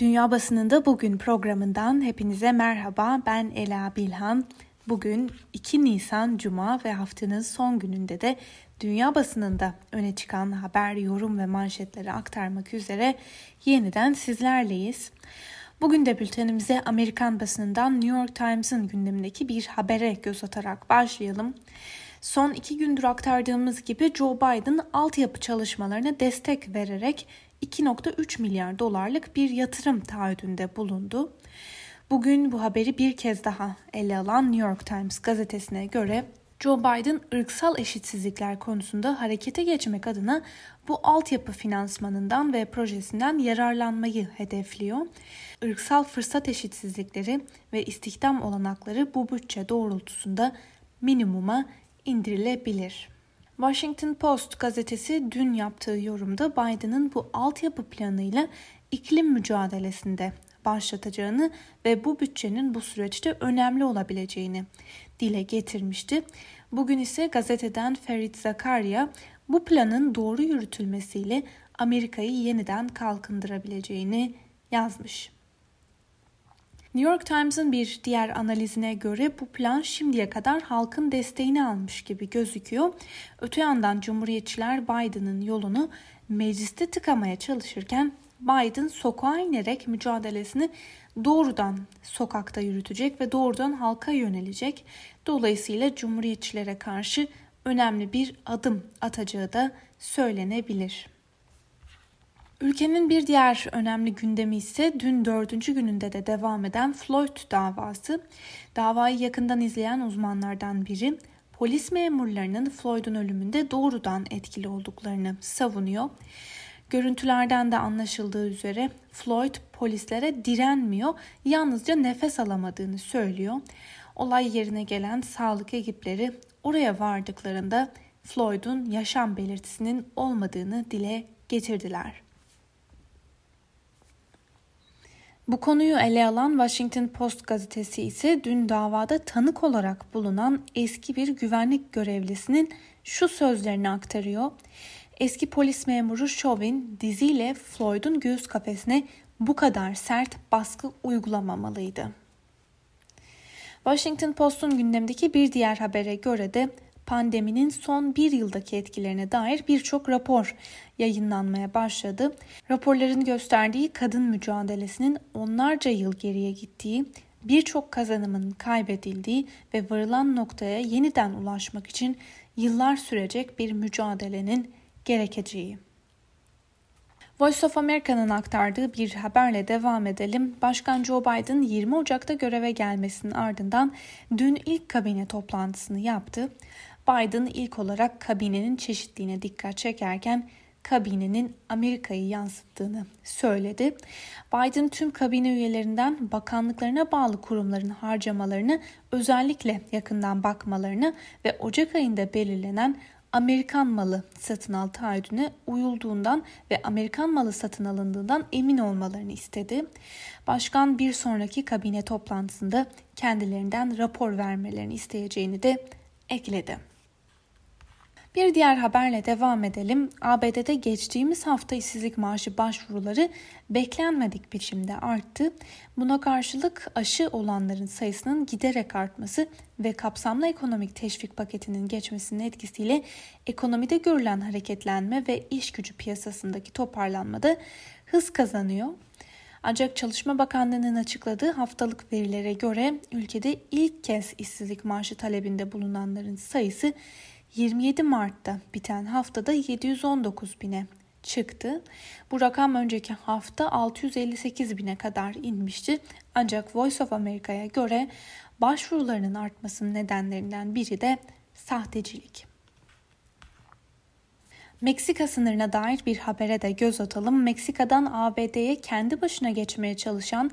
Dünya Basınında Bugün programından hepinize merhaba. Ben Ela Bilhan. Bugün 2 Nisan Cuma ve haftanın son gününde de dünya basınında öne çıkan haber, yorum ve manşetleri aktarmak üzere yeniden sizlerleyiz. Bugün de bültenimize Amerikan basınından New York Times'ın gündemindeki bir habere göz atarak başlayalım. Son iki gündür aktardığımız gibi Joe Biden altyapı çalışmalarına destek vererek 2.3 milyar dolarlık bir yatırım taahhüdünde bulundu. Bugün bu haberi bir kez daha ele alan New York Times gazetesine göre Joe Biden ırksal eşitsizlikler konusunda harekete geçmek adına bu altyapı finansmanından ve projesinden yararlanmayı hedefliyor. Irksal fırsat eşitsizlikleri ve istihdam olanakları bu bütçe doğrultusunda minimuma indirilebilir. Washington Post gazetesi dün yaptığı yorumda Biden'ın bu altyapı planıyla iklim mücadelesinde başlatacağını ve bu bütçenin bu süreçte önemli olabileceğini dile getirmişti. Bugün ise gazeteden Ferit Zakaria bu planın doğru yürütülmesiyle Amerika'yı yeniden kalkındırabileceğini yazmış. New York Times'ın bir diğer analizine göre bu plan şimdiye kadar halkın desteğini almış gibi gözüküyor. Öte yandan Cumhuriyetçiler Biden'ın yolunu mecliste tıkamaya çalışırken Biden sokağa inerek mücadelesini doğrudan sokakta yürütecek ve doğrudan halka yönelecek. Dolayısıyla Cumhuriyetçilere karşı önemli bir adım atacağı da söylenebilir. Ülkenin bir diğer önemli gündemi ise dün dördüncü gününde de devam eden Floyd davası. Davayı yakından izleyen uzmanlardan biri polis memurlarının Floyd'un ölümünde doğrudan etkili olduklarını savunuyor. Görüntülerden de anlaşıldığı üzere Floyd polislere direnmiyor, yalnızca nefes alamadığını söylüyor. Olay yerine gelen sağlık ekipleri oraya vardıklarında Floyd'un yaşam belirtisinin olmadığını dile getirdiler. Bu konuyu ele alan Washington Post gazetesi ise dün davada tanık olarak bulunan eski bir güvenlik görevlisinin şu sözlerini aktarıyor. Eski polis memuru Chauvin diziyle Floyd'un göğüs kafesine bu kadar sert baskı uygulamamalıydı. Washington Post'un gündemdeki bir diğer habere göre de pandeminin son bir yıldaki etkilerine dair birçok rapor yayınlanmaya başladı. Raporların gösterdiği kadın mücadelesinin onlarca yıl geriye gittiği, birçok kazanımın kaybedildiği ve varılan noktaya yeniden ulaşmak için yıllar sürecek bir mücadelenin gerekeceği. Voice of America'nın aktardığı bir haberle devam edelim. Başkan Joe Biden 20 Ocak'ta göreve gelmesinin ardından dün ilk kabine toplantısını yaptı. Biden ilk olarak kabinenin çeşitliğine dikkat çekerken kabinenin Amerika'yı yansıttığını söyledi. Biden tüm kabine üyelerinden bakanlıklarına bağlı kurumların harcamalarını özellikle yakından bakmalarını ve Ocak ayında belirlenen Amerikan malı satın al taahhüdüne uyulduğundan ve Amerikan malı satın alındığından emin olmalarını istedi. Başkan bir sonraki kabine toplantısında kendilerinden rapor vermelerini isteyeceğini de ekledi. Bir diğer haberle devam edelim. ABD'de geçtiğimiz hafta işsizlik maaşı başvuruları beklenmedik biçimde arttı. Buna karşılık aşı olanların sayısının giderek artması ve kapsamlı ekonomik teşvik paketinin geçmesinin etkisiyle ekonomide görülen hareketlenme ve iş gücü piyasasındaki toparlanmada hız kazanıyor. Ancak Çalışma Bakanlığı'nın açıkladığı haftalık verilere göre ülkede ilk kez işsizlik maaşı talebinde bulunanların sayısı 27 Mart'ta biten haftada 719 bine çıktı. Bu rakam önceki hafta 658 bine kadar inmişti. Ancak Voice of America'ya göre başvurularının artmasının nedenlerinden biri de sahtecilik. Meksika sınırına dair bir habere de göz atalım. Meksika'dan ABD'ye kendi başına geçmeye çalışan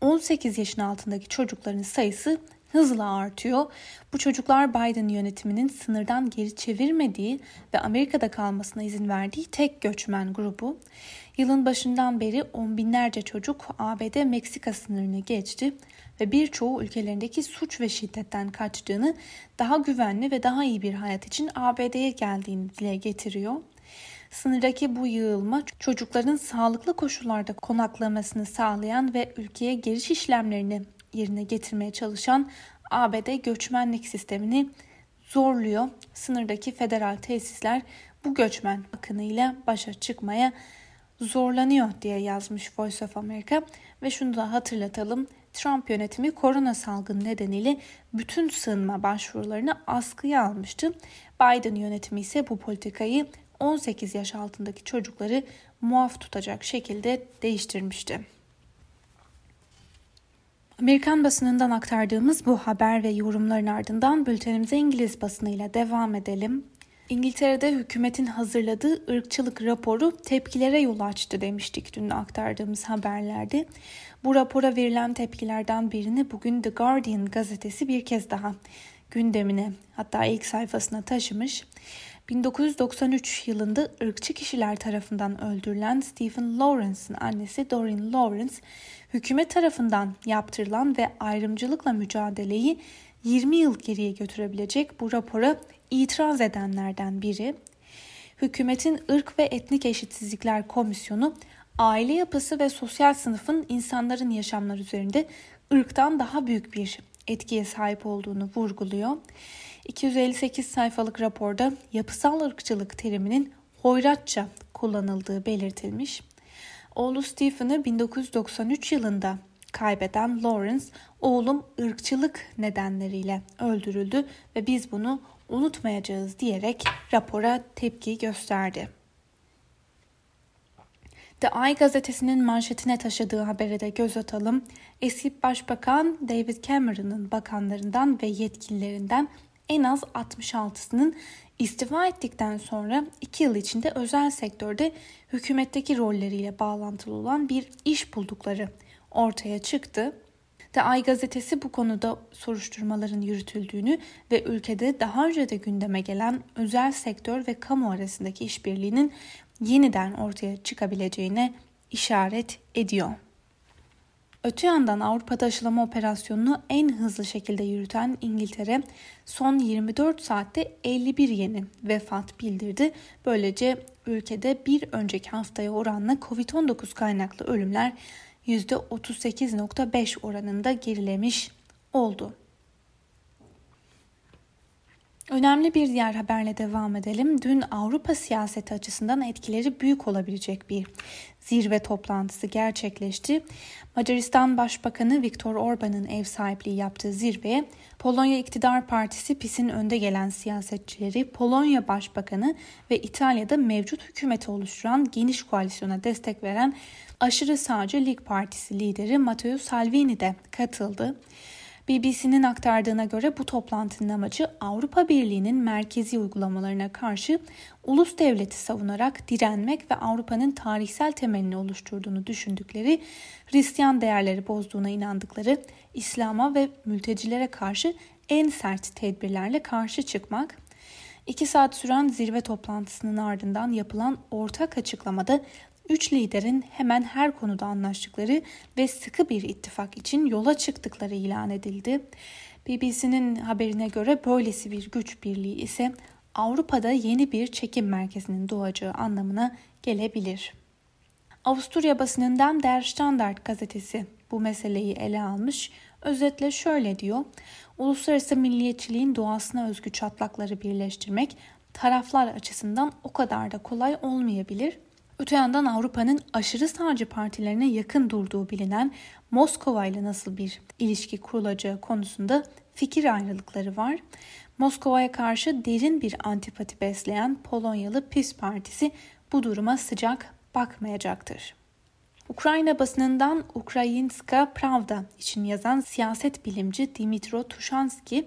18 yaşın altındaki çocukların sayısı hızla artıyor. Bu çocuklar Biden yönetiminin sınırdan geri çevirmediği ve Amerika'da kalmasına izin verdiği tek göçmen grubu. Yılın başından beri on binlerce çocuk ABD-Meksika sınırını geçti ve birçoğu ülkelerindeki suç ve şiddetten kaçtığını, daha güvenli ve daha iyi bir hayat için ABD'ye geldiğini dile getiriyor. Sınırdaki bu yığılma çocukların sağlıklı koşullarda konaklamasını sağlayan ve ülkeye giriş işlemlerini yerine getirmeye çalışan ABD göçmenlik sistemini zorluyor. Sınırdaki federal tesisler bu göçmen akınıyla başa çıkmaya zorlanıyor diye yazmış Voice of America ve şunu da hatırlatalım. Trump yönetimi korona salgını nedeniyle bütün sığınma başvurularını askıya almıştı. Biden yönetimi ise bu politikayı 18 yaş altındaki çocukları muaf tutacak şekilde değiştirmişti. Amerikan basınından aktardığımız bu haber ve yorumların ardından bültenimize İngiliz basınıyla devam edelim. İngiltere'de hükümetin hazırladığı ırkçılık raporu tepkilere yol açtı demiştik dün aktardığımız haberlerde. Bu rapora verilen tepkilerden birini bugün The Guardian gazetesi bir kez daha gündemine hatta ilk sayfasına taşımış. 1993 yılında ırkçı kişiler tarafından öldürülen Stephen Lawrence'ın annesi Doreen Lawrence, hükümet tarafından yaptırılan ve ayrımcılıkla mücadeleyi 20 yıl geriye götürebilecek bu rapora itiraz edenlerden biri. Hükümetin ırk ve etnik eşitsizlikler komisyonu aile yapısı ve sosyal sınıfın insanların yaşamları üzerinde ırktan daha büyük bir etkiye sahip olduğunu vurguluyor. 258 sayfalık raporda yapısal ırkçılık teriminin hoyratça kullanıldığı belirtilmiş. Oğlu Stephen'ı 1993 yılında kaybeden Lawrence, oğlum ırkçılık nedenleriyle öldürüldü ve biz bunu unutmayacağız diyerek rapora tepki gösterdi. The Eye gazetesinin manşetine taşıdığı habere de göz atalım. Eski Başbakan David Cameron'ın bakanlarından ve yetkililerinden en az 66'sının istifa ettikten sonra 2 yıl içinde özel sektörde hükümetteki rolleriyle bağlantılı olan bir iş buldukları ortaya çıktı. The Ay gazetesi bu konuda soruşturmaların yürütüldüğünü ve ülkede daha önce de gündeme gelen özel sektör ve kamu arasındaki işbirliğinin yeniden ortaya çıkabileceğine işaret ediyor. Öte yandan Avrupa'da aşılama operasyonunu en hızlı şekilde yürüten İngiltere son 24 saatte 51 yeni vefat bildirdi. Böylece ülkede bir önceki haftaya oranla Covid-19 kaynaklı ölümler %38.5 oranında gerilemiş oldu. Önemli bir diğer haberle devam edelim. Dün Avrupa siyaseti açısından etkileri büyük olabilecek bir zirve toplantısı gerçekleşti. Macaristan Başbakanı Viktor Orban'ın ev sahipliği yaptığı zirveye Polonya İktidar Partisi PIS'in önde gelen siyasetçileri, Polonya Başbakanı ve İtalya'da mevcut hükümeti oluşturan geniş koalisyona destek veren aşırı sağcı Lig Partisi lideri Matteo Salvini de katıldı. BBC'nin aktardığına göre bu toplantının amacı Avrupa Birliği'nin merkezi uygulamalarına karşı ulus devleti savunarak direnmek ve Avrupa'nın tarihsel temelini oluşturduğunu düşündükleri, Hristiyan değerleri bozduğuna inandıkları İslam'a ve mültecilere karşı en sert tedbirlerle karşı çıkmak. İki saat süren zirve toplantısının ardından yapılan ortak açıklamada Üç liderin hemen her konuda anlaştıkları ve sıkı bir ittifak için yola çıktıkları ilan edildi. BBC'nin haberine göre böylesi bir güç birliği ise Avrupa'da yeni bir çekim merkezinin doğacağı anlamına gelebilir. Avusturya basınından Der Standard gazetesi bu meseleyi ele almış. Özetle şöyle diyor. Uluslararası milliyetçiliğin doğasına özgü çatlakları birleştirmek taraflar açısından o kadar da kolay olmayabilir. Öte yandan Avrupa'nın aşırı sağcı partilerine yakın durduğu bilinen Moskova ile nasıl bir ilişki kurulacağı konusunda fikir ayrılıkları var. Moskova'ya karşı derin bir antipati besleyen Polonyalı PiS partisi bu duruma sıcak bakmayacaktır. Ukrayna basınından Ukrayinska Pravda için yazan siyaset bilimci Dimitro Tushansky,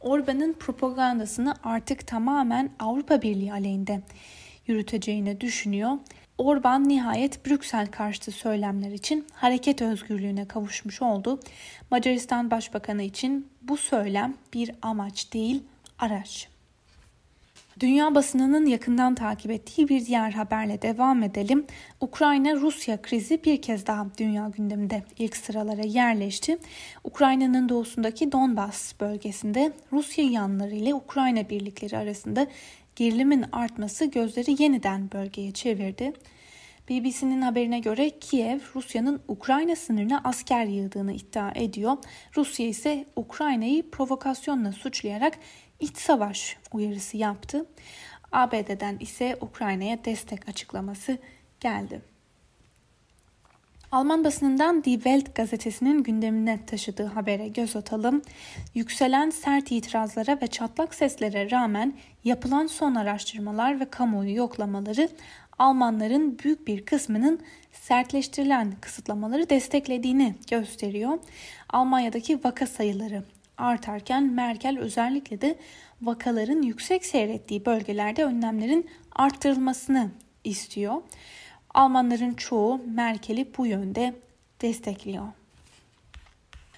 Orban'ın propagandasını artık tamamen Avrupa Birliği aleyhinde yürüteceğini düşünüyor Orban nihayet Brüksel karşıtı söylemler için hareket özgürlüğüne kavuşmuş oldu. Macaristan Başbakanı için bu söylem bir amaç değil, araç. Dünya basınının yakından takip ettiği bir diğer haberle devam edelim. Ukrayna-Rusya krizi bir kez daha dünya gündeminde ilk sıralara yerleşti. Ukrayna'nın doğusundaki Donbas bölgesinde Rusya yanları ile Ukrayna birlikleri arasında gerilimin artması gözleri yeniden bölgeye çevirdi. BBC'nin haberine göre Kiev Rusya'nın Ukrayna sınırına asker yığdığını iddia ediyor. Rusya ise Ukrayna'yı provokasyonla suçlayarak iç savaş uyarısı yaptı. ABD'den ise Ukrayna'ya destek açıklaması geldi. Alman basınından Die Welt gazetesinin gündemine taşıdığı habere göz atalım. Yükselen sert itirazlara ve çatlak seslere rağmen yapılan son araştırmalar ve kamuoyu yoklamaları Almanların büyük bir kısmının sertleştirilen kısıtlamaları desteklediğini gösteriyor. Almanya'daki vaka sayıları artarken Merkel özellikle de vakaların yüksek seyrettiği bölgelerde önlemlerin arttırılmasını istiyor. Almanların çoğu Merkel'i bu yönde destekliyor.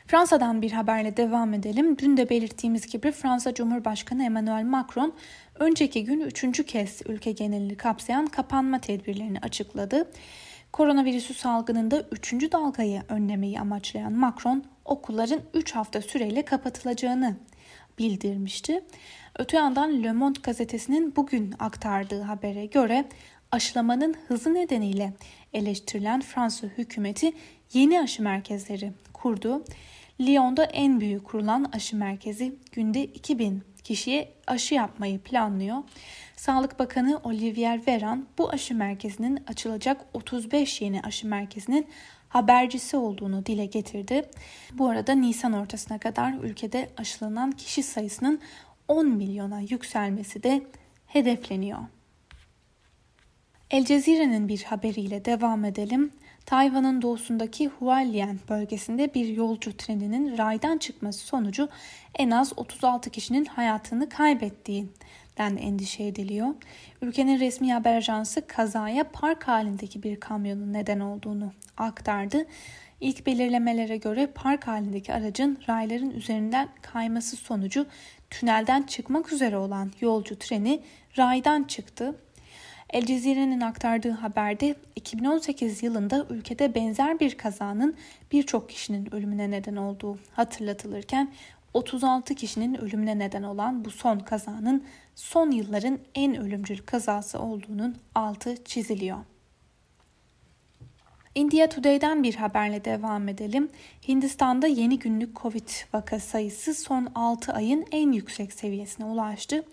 Fransa'dan bir haberle devam edelim. Dün de belirttiğimiz gibi Fransa Cumhurbaşkanı Emmanuel Macron önceki gün üçüncü kez ülke genelini kapsayan kapanma tedbirlerini açıkladı. Koronavirüsü salgınında üçüncü dalgayı önlemeyi amaçlayan Macron okulların 3 hafta süreyle kapatılacağını bildirmişti. Öte yandan Le Monde gazetesinin bugün aktardığı habere göre aşılamanın hızı nedeniyle eleştirilen Fransa hükümeti yeni aşı merkezleri kurdu. Lyon'da en büyük kurulan aşı merkezi günde 2000 kişiye aşı yapmayı planlıyor. Sağlık Bakanı Olivier Veran bu aşı merkezinin açılacak 35 yeni aşı merkezinin habercisi olduğunu dile getirdi. Bu arada Nisan ortasına kadar ülkede aşılanan kişi sayısının 10 milyona yükselmesi de hedefleniyor. El Cezire'nin bir haberiyle devam edelim. Tayvan'ın doğusundaki Hualien bölgesinde bir yolcu treninin raydan çıkması sonucu en az 36 kişinin hayatını kaybettiğinden endişe ediliyor. Ülkenin resmi haber ajansı kazaya park halindeki bir kamyonun neden olduğunu aktardı. İlk belirlemelere göre park halindeki aracın rayların üzerinden kayması sonucu tünelden çıkmak üzere olan yolcu treni raydan çıktı. El Cezire'nin aktardığı haberde 2018 yılında ülkede benzer bir kazanın birçok kişinin ölümüne neden olduğu hatırlatılırken 36 kişinin ölümüne neden olan bu son kazanın son yılların en ölümcül kazası olduğunun altı çiziliyor. India Today'den bir haberle devam edelim. Hindistan'da yeni günlük Covid vaka sayısı son 6 ayın en yüksek seviyesine ulaştı.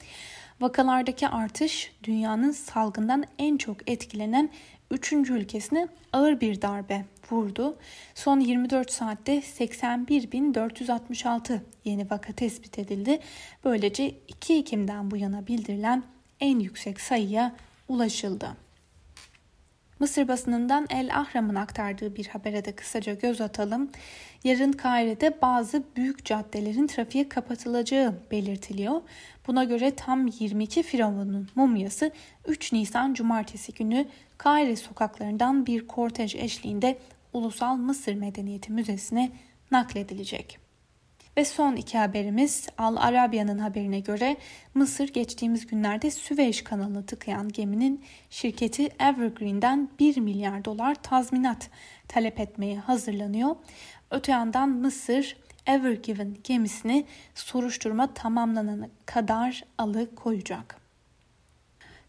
Vakalardaki artış dünyanın salgından en çok etkilenen 3. ülkesine ağır bir darbe vurdu. Son 24 saatte 81.466 yeni vaka tespit edildi. Böylece 2 Ekim'den bu yana bildirilen en yüksek sayıya ulaşıldı. Mısır basınından El Ahram'ın aktardığı bir habere de kısaca göz atalım. Yarın Kahire'de bazı büyük caddelerin trafiğe kapatılacağı belirtiliyor. Buna göre tam 22 firavunun mumyası 3 Nisan Cumartesi günü Kahire sokaklarından bir kortej eşliğinde Ulusal Mısır Medeniyeti Müzesi'ne nakledilecek. Ve son iki haberimiz Al Arabiya'nın haberine göre Mısır geçtiğimiz günlerde Süveyş kanalını tıkayan geminin şirketi Evergreen'den 1 milyar dolar tazminat talep etmeye hazırlanıyor. Öte yandan Mısır Evergiven gemisini soruşturma tamamlanana kadar alıkoyacak.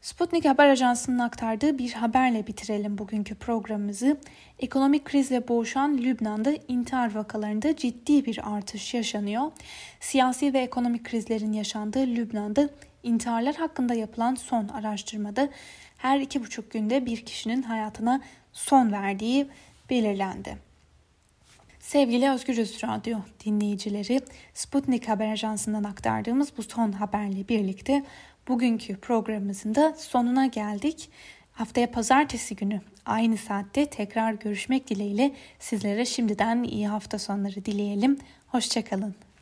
Sputnik Haber Ajansı'nın aktardığı bir haberle bitirelim bugünkü programımızı. Ekonomik krizle boğuşan Lübnan'da intihar vakalarında ciddi bir artış yaşanıyor. Siyasi ve ekonomik krizlerin yaşandığı Lübnan'da intiharlar hakkında yapılan son araştırmada her iki buçuk günde bir kişinin hayatına son verdiği belirlendi. Sevgili Özgürüz Radyo dinleyicileri, Sputnik Haber Ajansı'ndan aktardığımız bu son haberle birlikte bugünkü programımızın da sonuna geldik. Haftaya pazartesi günü aynı saatte tekrar görüşmek dileğiyle sizlere şimdiden iyi hafta sonları dileyelim. Hoşçakalın.